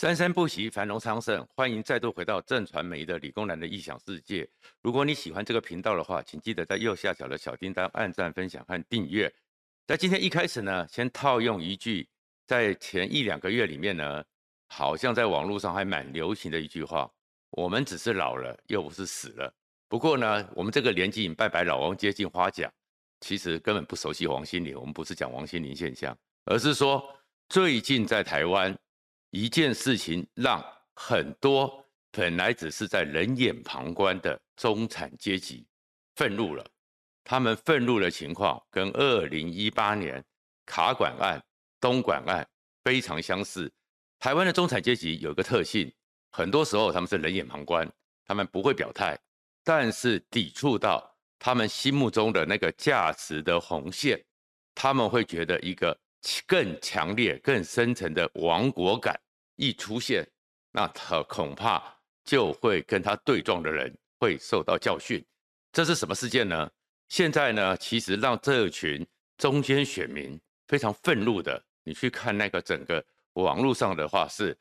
生生不息，繁荣昌盛。欢迎再度回到正传媒的理工男的异想世界。如果你喜欢这个频道的话，请记得在右下角的小叮当按赞、分享和订阅。在今天一开始呢，先套用一句在前一两个月里面呢，好像在网络上还蛮流行的一句话：我们只是老了，又不是死了。不过呢，我们这个年纪拜拜老王接近花甲，其实根本不熟悉王心凌。我们不是讲王心凌现象，而是说最近在台湾。一件事情让很多本来只是在冷眼旁观的中产阶级愤怒了，他们愤怒的情况跟二零一八年卡管案、东莞案非常相似。台湾的中产阶级有一个特性，很多时候他们是冷眼旁观，他们不会表态，但是抵触到他们心目中的那个价值的红线，他们会觉得一个。更强烈、更深层的亡国感一出现，那他恐怕就会跟他对撞的人会受到教训。这是什么事件呢？现在呢，其实让这群中间选民非常愤怒的，你去看那个整个网络上的话是，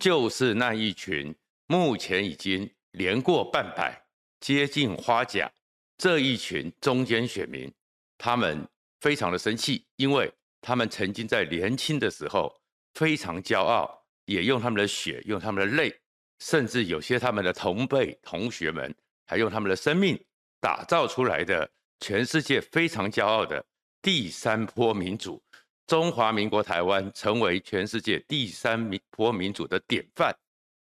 就是那一群目前已经年过半百、接近花甲这一群中间选民，他们非常的生气，因为。他们曾经在年轻的时候非常骄傲，也用他们的血、用他们的泪，甚至有些他们的同辈同学们，还用他们的生命打造出来的全世界非常骄傲的第三波民主——中华民国台湾，成为全世界第三波民主的典范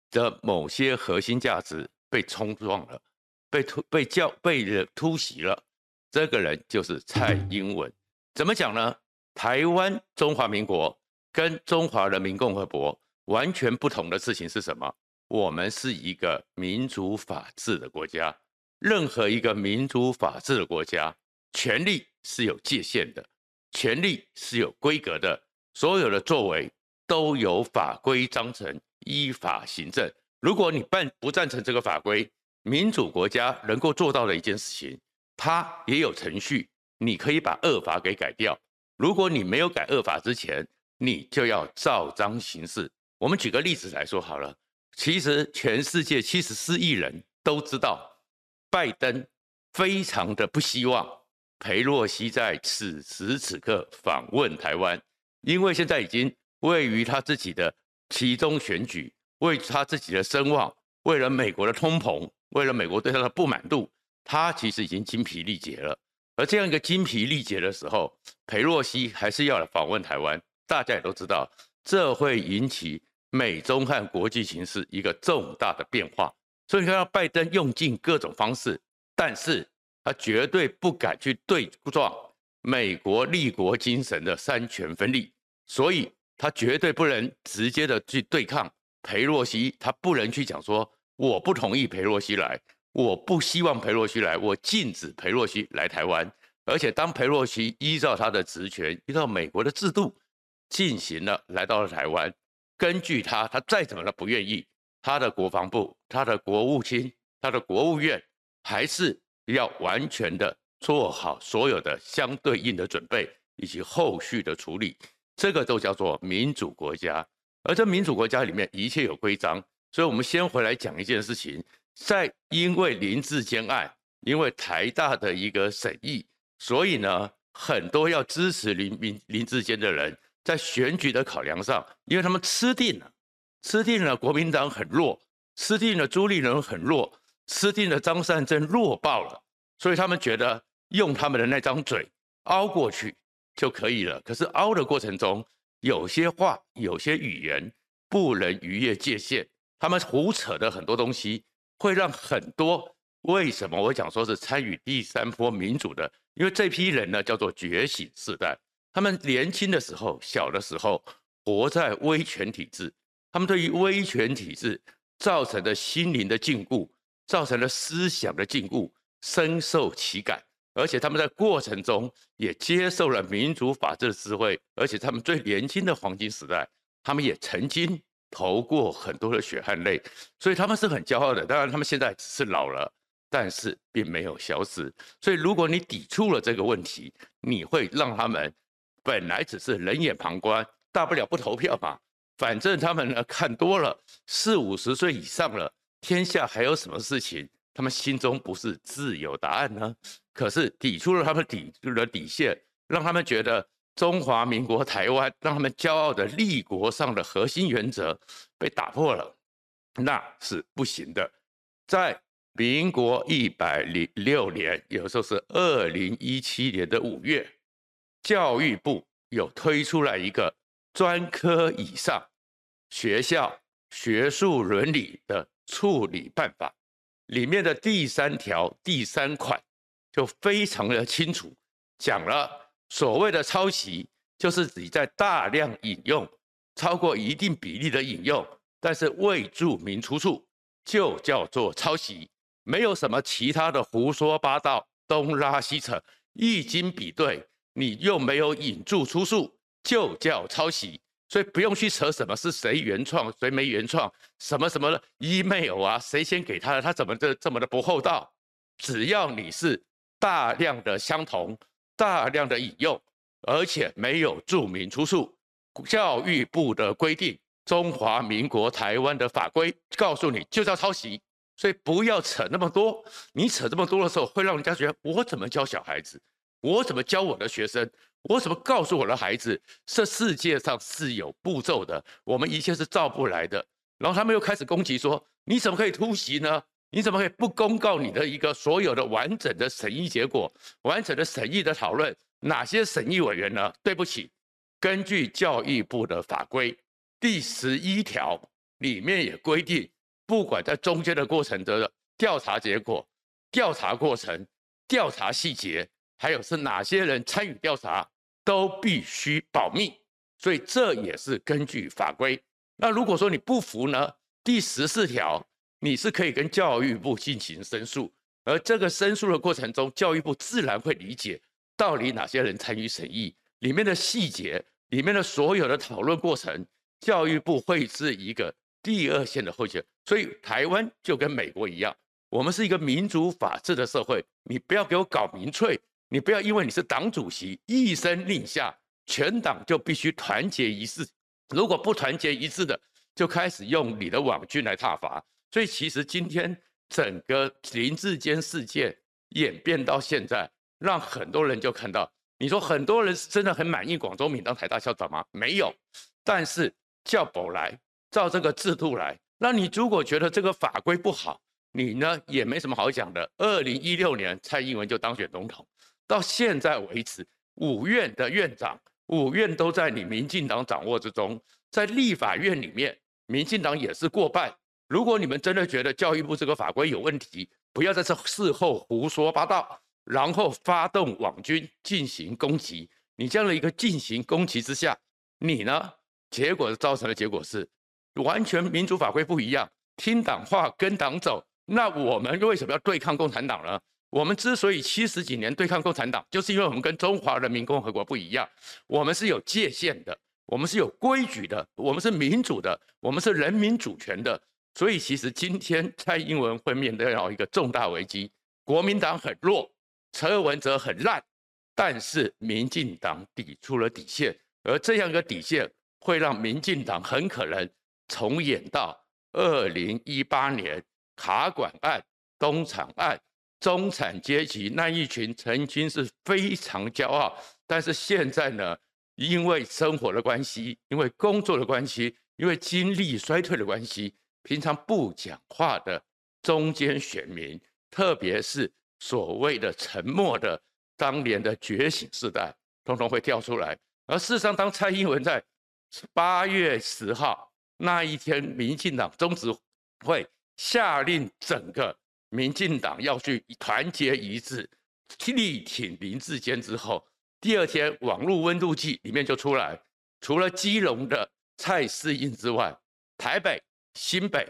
的某些核心价值被冲撞了，被突被叫被人突袭了。这个人就是蔡英文。怎么讲呢？台湾中华民国跟中华人民共和国完全不同的事情是什么？我们是一个民主法治的国家。任何一个民主法治的国家，权力是有界限的，权力是有规格的，所有的作为都有法规章程，依法行政。如果你办不赞成这个法规，民主国家能够做到的一件事情，它也有程序，你可以把恶法给改掉。如果你没有改恶法之前，你就要照章行事。我们举个例子来说好了，其实全世界七十四亿人都知道，拜登非常的不希望裴洛西在此时此刻访问台湾，因为现在已经位于他自己的其中选举，为他自己的声望，为了美国的通膨，为了美国对他的不满度，他其实已经精疲力竭了。而这样一个精疲力竭的时候，裴洛西还是要来访问台湾。大家也都知道，这会引起美中和国际形势一个重大的变化。所以，你看到拜登用尽各种方式，但是他绝对不敢去对撞美国立国精神的三权分立，所以他绝对不能直接的去对抗裴洛西，他不能去讲说我不同意裴洛西来。我不希望裴洛西来，我禁止裴洛西来台湾。而且，当裴洛西依照他的职权，依照美国的制度进行了来到了台湾，根据他，他再怎么的不愿意，他的国防部、他的国务卿、他的国务院，还是要完全的做好所有的相对应的准备以及后续的处理。这个都叫做民主国家。而这民主国家里面一切有规章，所以我们先回来讲一件事情。在因为林志坚案，因为台大的一个审议，所以呢，很多要支持林林林志坚的人，在选举的考量上，因为他们吃定了，吃定了国民党很弱，吃定了朱立伦很弱，吃定了张善政弱爆了，所以他们觉得用他们的那张嘴凹过去就可以了。可是凹的过程中，有些话、有些语言不能逾越界限，他们胡扯的很多东西。会让很多为什么我讲说是参与第三波民主的？因为这批人呢叫做觉醒世代，他们年轻的时候、小的时候活在威权体制，他们对于威权体制造成的心灵的禁锢、造成的思想的禁锢深受其感，而且他们在过程中也接受了民主法治的智慧，而且他们最年轻的黄金时代，他们也曾经。投过很多的血汗泪，所以他们是很骄傲的。当然，他们现在只是老了，但是并没有消失。所以，如果你抵触了这个问题，你会让他们本来只是冷眼旁观，大不了不投票嘛，反正他们呢看多了，四五十岁以上了，天下还有什么事情？他们心中不是自有答案呢？可是抵触了他们底的底线，让他们觉得中华民国台湾让他们骄傲的立国上的核心原则被打破了，那是不行的。在民国一百零六年，有时候是二零一七年的五月，教育部有推出来一个专科以上学校学术伦理的处理办法。里面的第三条第三款就非常的清楚，讲了所谓的抄袭，就是指在大量引用，超过一定比例的引用，但是未注明出处，就叫做抄袭，没有什么其他的胡说八道、东拉西扯，一经比对，你又没有引注出处，就叫抄袭。所以不用去扯什么是谁原创，谁没原创，什么什么的 email 啊，谁先给他的，他怎么这这么的不厚道？只要你是大量的相同，大量的引用，而且没有注明出处，教育部的规定，中华民国台湾的法规告诉你就叫抄袭。所以不要扯那么多，你扯这么多的时候，会让人家觉得我怎么教小孩子，我怎么教我的学生。我怎么告诉我的孩子，这世界上是有步骤的，我们一切是照不来的。然后他们又开始攻击说：“你怎么可以突袭呢？你怎么可以不公告你的一个所有的完整的审议结果、完整的审议的讨论？哪些审议委员呢？”对不起，根据教育部的法规第十一条里面也规定，不管在中间的过程的调查结果、调查过程、调查细节。还有是哪些人参与调查，都必须保密，所以这也是根据法规。那如果说你不服呢？第十四条，你是可以跟教育部进行申诉，而这个申诉的过程中，教育部自然会理解到底哪些人参与审议，里面的细节，里面的所有的讨论过程，教育部会是一个第二线的后勤。所以台湾就跟美国一样，我们是一个民主法治的社会，你不要给我搞民粹。你不要因为你是党主席一声令下，全党就必须团结一致。如果不团结一致的，就开始用你的网军来挞伐。所以其实今天整个林志坚事件演变到现在，让很多人就看到，你说很多人真的很满意广州敏当台大校长吗？没有。但是叫宝来，照这个制度来，那你如果觉得这个法规不好，你呢也没什么好讲的。二零一六年蔡英文就当选总统。到现在为止，五院的院长，五院都在你民进党掌握之中，在立法院里面，民进党也是过半。如果你们真的觉得教育部这个法规有问题，不要在这事后胡说八道，然后发动网军进行攻击。你这样的一个进行攻击之下，你呢，结果造成的结果是，完全民主法规不一样，听党话跟党走。那我们为什么要对抗共产党呢？我们之所以七十几年对抗共产党，就是因为我们跟中华人民共和国不一样，我们是有界限的，我们是有规矩的，我们是民主的，我们是人民主权的。所以，其实今天 蔡英文会面对到一个重大危机，国民党很弱，陈文哲很烂，但是民进党抵触了底线，而这样一个底线会让民进党很可能重演到二零一八年卡管案、东厂案。中产阶级那一群曾经是非常骄傲，但是现在呢，因为生活的关系，因为工作的关系，因为经历衰退的关系，平常不讲话的中间选民，特别是所谓的沉默的当年的觉醒世代，通通会跳出来。而事实上，当蔡英文在八月十号那一天，民进党中执会下令整个。民进党要去团结一致，力挺林智坚之后，第二天网络温度计里面就出来，除了基隆的蔡适应之外，台北、新北、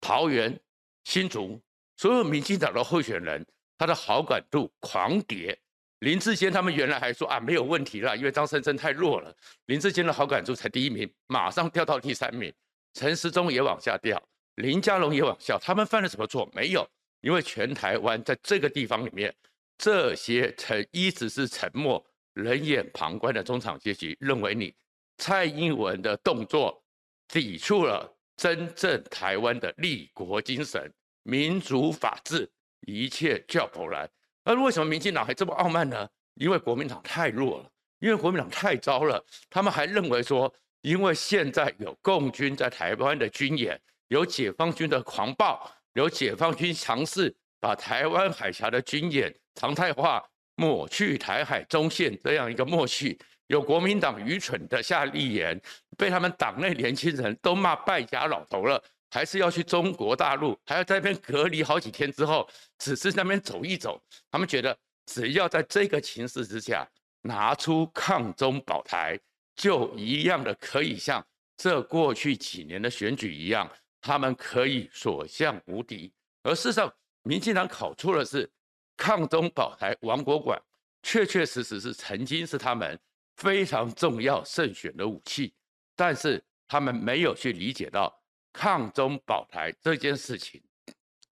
桃园、新竹，所有民进党的候选人，他的好感度狂跌。林志坚他们原来还说啊没有问题了，因为张圣珍太弱了，林志坚的好感度才第一名，马上掉到第三名，陈时中也往下掉，林佳龙也往下，他们犯了什么错？没有。因为全台湾在这个地方里面，这些曾一直是沉默、冷眼旁观的中产阶级认为你蔡英文的动作抵触了真正台湾的立国精神、民主法治，一切就要跑来。而为什么民进党还这么傲慢呢？因为国民党太弱了，因为国民党太糟了。他们还认为说，因为现在有共军在台湾的军演，有解放军的狂暴，有解放军尝试把台湾海峡的军演常态化，抹去台海中线这样一个默契。有国民党愚蠢的夏立言，被他们党内年轻人都骂败家老头了，还是要去中国大陆，还要在那边隔离好几天之后，只是那边走一走。他们觉得，只要在这个情势之下，拿出抗中保台，就一样的可以像这过去几年的选举一样，他们可以所向无敌。而事实上，民进党考出的是抗中保台，王国馆确确实实是曾经是他们。非常重要胜选的武器，但是他们没有去理解到抗中保台这件事情，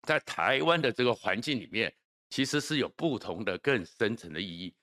在台湾的这个环境里面，其实是有不同的更深层的意义。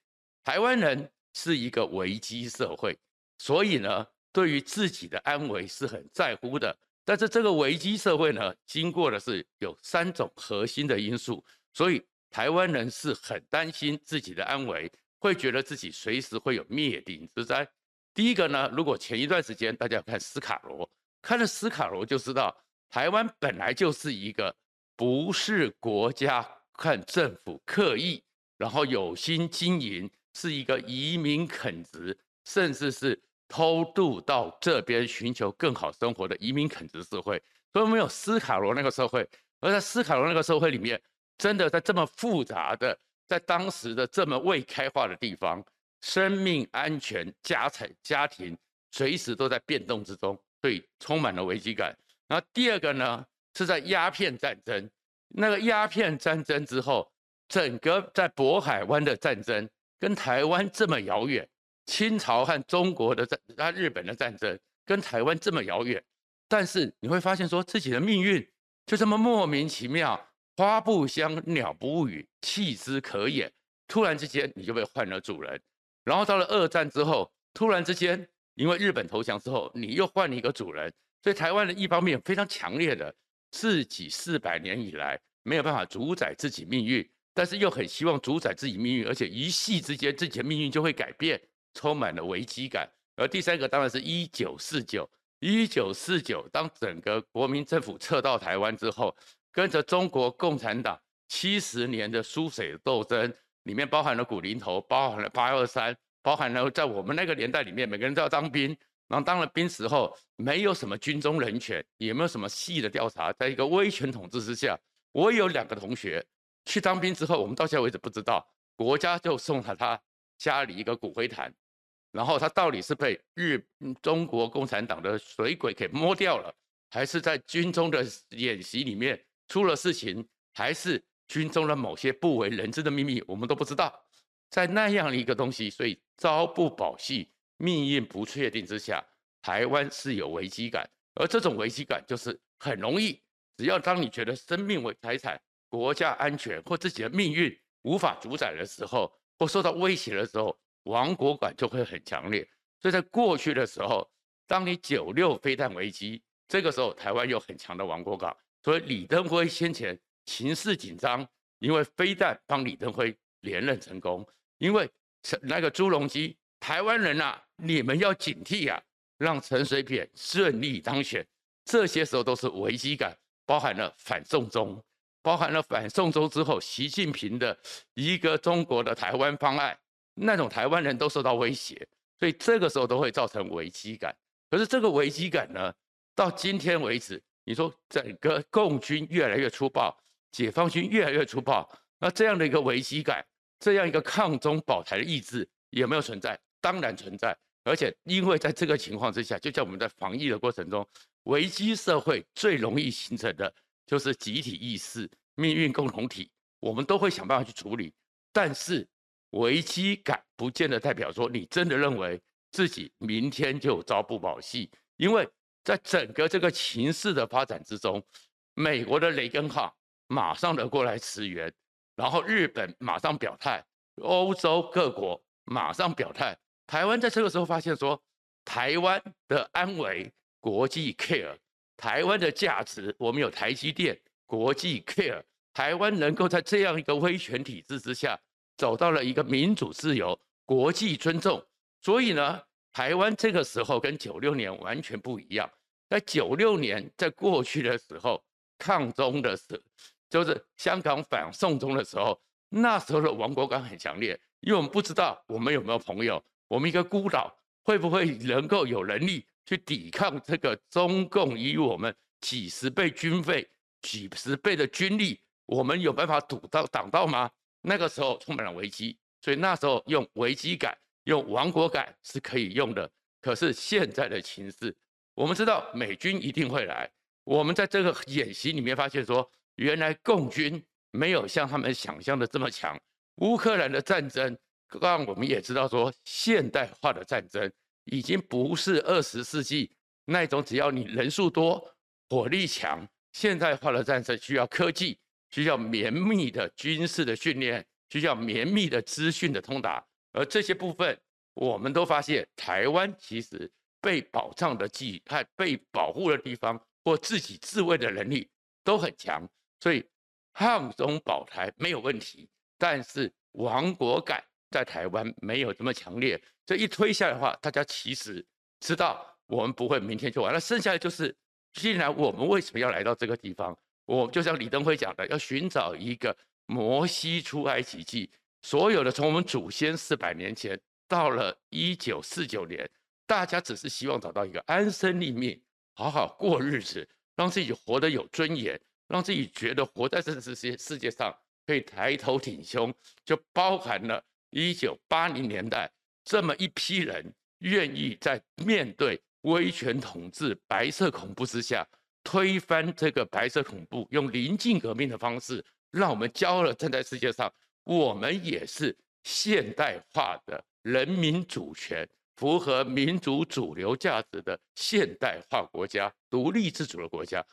台湾人是一个危机社会，所以呢，对于自己的安危是很在乎的。但是这个危机社会呢，经过的是有三种核心的因素，所以台湾人是很担心自己的安危。会觉得自己随时会有灭顶之灾。第一个呢，如果前一段时间大家看斯卡罗，看了斯卡罗就知道，台湾本来就是一个不是国家看政府刻意，然后有心经营，是一个移民垦殖，甚至是偷渡到这边寻求更好生活的移民垦殖社会。所以没有斯卡罗那个社会，而在斯卡罗那个社会里面，真的在这么复杂的。在当时的这么未开化的地方，生命安全、家产、家庭随时都在变动之中，所以充满了危机感。然后第二个呢，是在鸦片战争，那个鸦片战争之后，整个在渤海湾的战争跟台湾这么遥远，清朝和中国的战、和日本的战争跟台湾这么遥远，但是你会发现说自己的命运就这么莫名其妙。花不香，鸟不语，弃之可也。突然之间，你就被换了主人。然后到了二战之后，突然之间，因为日本投降之后，你又换了一个主人。所以台湾人一方面非常强烈的自己四百年以来没有办法主宰自己命运，但是又很希望主宰自己命运，而且一夕之间自己的命运就会改变，充满了危机感。而第三个当然是一九四九，一九四九，当整个国民政府撤到台湾之后。跟着中国共产党七十年的输水斗争，里面包含了古林头，包含了八二三，包含了在我们那个年代里面，每个人都要当兵。然后当了兵时候，没有什么军中人权，也没有什么细的调查，在一个威权统治之下，我有两个同学去当兵之后，我们到现在为止不知道，国家就送了他家里一个骨灰坛，然后他到底是被日中国共产党的水鬼给摸掉了，还是在军中的演习里面。出了事情，还是军中的某些不为人知的秘密，我们都不知道。在那样的一个东西，所以朝不保夕，命运不确定之下，台湾是有危机感，而这种危机感就是很容易，只要当你觉得生命为财产、国家安全或自己的命运无法主宰的时候，或受到威胁的时候，亡国感就会很强烈。所以在过去的时候，当你九六飞弹危机，这个时候台湾有很强的亡国感。所以李登辉先前情势紧张，因为非但帮李登辉连任成功，因为陈那个朱镕基，台湾人呐，你们要警惕啊，让陈水扁顺利当选，这些时候都是危机感，包含了反送中，包含了反送中之后习近平的一个中国的台湾方案，那种台湾人都受到威胁，所以这个时候都会造成危机感。可是这个危机感呢，到今天为止。你说整个共军越来越粗暴，解放军越来越粗暴，那这样的一个危机感，这样一个抗中保台的意志有没有存在？当然存在。而且因为在这个情况之下，就像我们在防疫的过程中，危机社会最容易形成的就是集体意识、命运共同体，我们都会想办法去处理。但是危机感不见得代表说你真的认为自己明天就朝不保夕，因为。在整个这个情势的发展之中，美国的雷根号马上的过来驰援，然后日本马上表态，欧洲各国马上表态。台湾在这个时候发现说，台湾的安危国际 care，台湾的价值，我们有台积电，国际 care，台湾能够在这样一个威权体制之下，走到了一个民主自由，国际尊重。所以呢，台湾这个时候跟九六年完全不一样。在九六年，在过去的时候，抗中的时，就是香港反送中的时候，那时候的亡国感很强烈，因为我们不知道我们有没有朋友，我们一个孤岛会不会能够有能力。去抵抗这个中共以我们几十倍军费、几十倍的军力，我们有办法堵到挡到吗？那个时候充满了危机，所以那时候用危机感、用亡国感是可以用的。可是现在的情势，我们知道美军一定会来。我们在这个演习里面发现说，原来共军没有像他们想象的这么强。乌克兰的战争让我们也知道说，现代化的战争。已经不是二十世纪那种只要你人数多、火力强，现代化的战争需要科技，需要绵密的军事的训练，需要绵密的资讯的通达。而这些部分，我们都发现台湾其实被保障的地派、被保护的地方或自己自卫的能力都很强，所以汉中保台没有问题。但是亡国感在台湾没有这么强烈。这一推下来的话，大家其实知道我们不会明天就完。那剩下的就是，既然我们为什么要来到这个地方？我就像李登辉讲的，要寻找一个摩西出埃及记。所有的从我们祖先四百年前到了一九四九年，大家只是希望找到一个安身立命、好好过日子，让自己活得有尊严，让自己觉得活在这世界世界上可以抬头挺胸，就包含了一九八零年代。这么一批人愿意在面对威权统治、白色恐怖之下推翻这个白色恐怖，用临近革命的方式，让我们骄傲地站在世界上。我们也是现代化的人民主权、符合民主主流价值的现代化国家、独立自主的国家。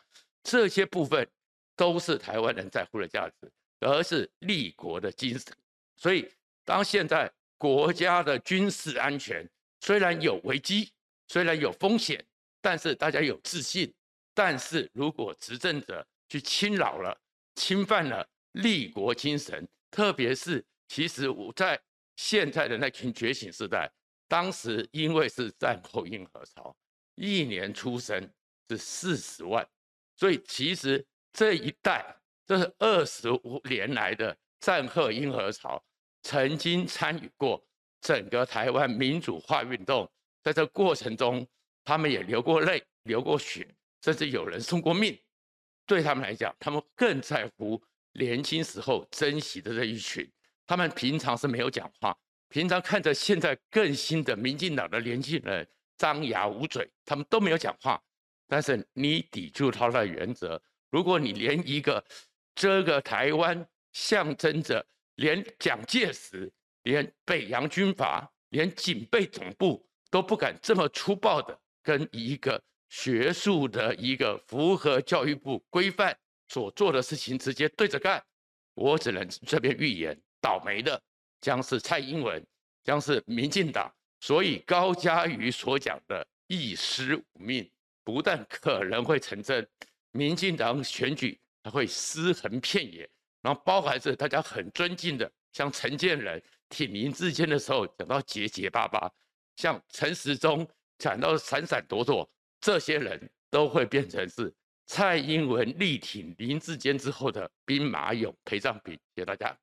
这些部分都是台湾人在乎的价值，而是立国的精神。所以，当现在。国家的军事安全虽然有危机，虽然有风险，但是大家有自信。但是如果执政者去侵扰了、侵犯了立国精神，特别是其实我在现在的那群觉醒世代，当时因为是战后婴儿潮，一年出生是四十万，所以其实这一代这是二十五年来的战后婴儿潮。曾经参与过整个台湾民主化运动，在这过程中，他们也流过泪、流过血，甚至有人送过命。对他们来讲，他们更在乎年轻时候珍惜的这一群。他们平常是没有讲话，平常看着现在更新的民进党的年轻人张牙舞嘴，他们都没有讲话。但是你抵住他的原则，如果你连一个这个台湾象征着。连蒋介石、连北洋军阀、连警备总部都不敢这么粗暴的跟一个学术的一个符合教育部规范所做的事情直接对着干，我只能这边预言，倒霉的将是蔡英文，将是民进党。所以高嘉瑜所讲的一尸五命，不但可能会成真，民进党选举还会尸横遍野。然后包含着大家很尊敬的，像陈建仁挺林智坚的时候讲到结结巴巴，像陈时中讲到闪闪躲躲，这些人都会变成是蔡英文力挺林志坚之后的兵马俑陪葬品。谢谢大家。